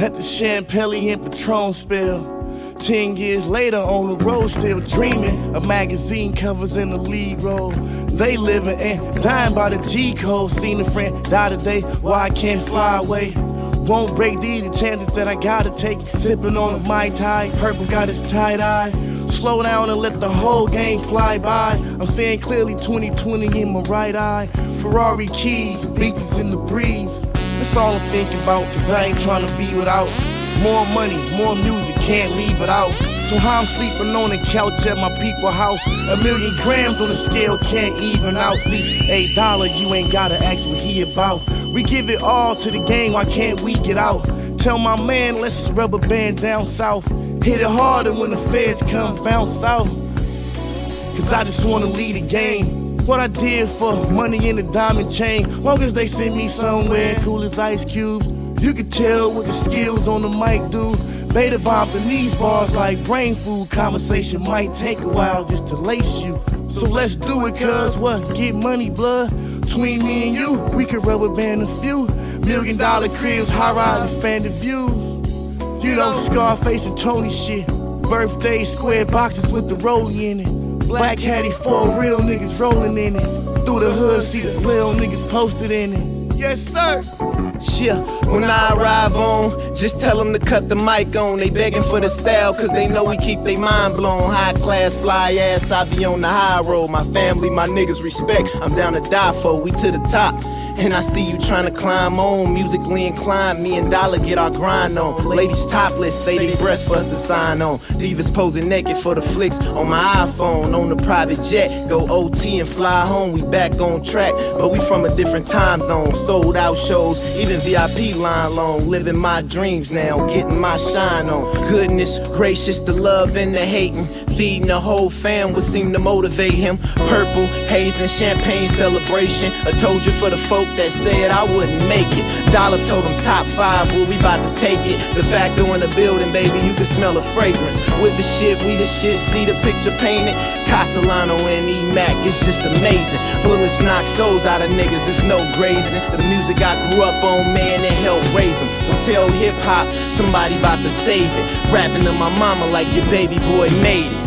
Let the Champelli and Patron spill. Ten years later, on the road, still dreaming. A magazine covers in the lead role. They living and dying by the G code. Seen a friend die today, why I can't fly away. Won't break these the chances that I gotta take. Sipping on a Mai Tai, purple got his tight eye. Slow down and let the whole game fly by. I'm seeing clearly 2020 in my right eye. Ferrari keys, beaches in the breeze. That's all I'm thinking about, cause I ain't trying to be without. More money, more music, can't leave it out. So how I'm sleeping on the couch at my people house. A million grams on the scale can't even out. See, a dollar, you ain't gotta ask what he about. We give it all to the game, why can't we get out? Tell my man, let's just rubber band down south. Hit it harder when the feds come bounce out. Cause I just wanna lead the game. What I did for money in the diamond chain. Long as they send me somewhere cool as ice cubes. You can tell what the skills on the mic do. Beta bomb the knees bars like brain food. Conversation might take a while just to lace you. So let's do it, cuz what? Get money, blood. Between me and you, we could rubber band a few. Million dollar cribs, high rise, expanded views. You know, Scarface and Tony shit. Birthday square boxes with the rollie in it. Black caddy for real niggas rolling in it. Through the hood, see the little niggas posted in it. Yes, sir. Yeah, when I arrive on, just tell them to cut the mic on. They begging for the style, cause they know we keep they mind blown. High class, fly ass, I be on the high road. My family, my niggas respect. I'm down to die for, we to the top. And I see you trying to climb on, musically inclined. Me and Dollar get our grind on. Ladies topless, say they breast for us to sign on. Divas posing naked for the flicks on my iPhone. On the private jet, go OT and fly home. We back on track, but we from a different time zone. Sold out shows, even VIP line long. Living my dreams now, getting my shine on. Goodness gracious, the love and the hating. Feeding the whole fam would seem to motivate him. Purple, haze, and champagne celebration. I told you for the folk that said I wouldn't make it. Dollar told them top five, well, we about to take it. The factor in the building, baby, you can smell the fragrance. With the shit, we the shit, see the picture painted. Castellano and E Mac, it's just amazing. Bullets knock souls out of niggas, it's no grazing. The music I grew up on, man, it helped raise them. So tell hip hop, somebody about to save it. Rapping to my mama like your baby boy made it.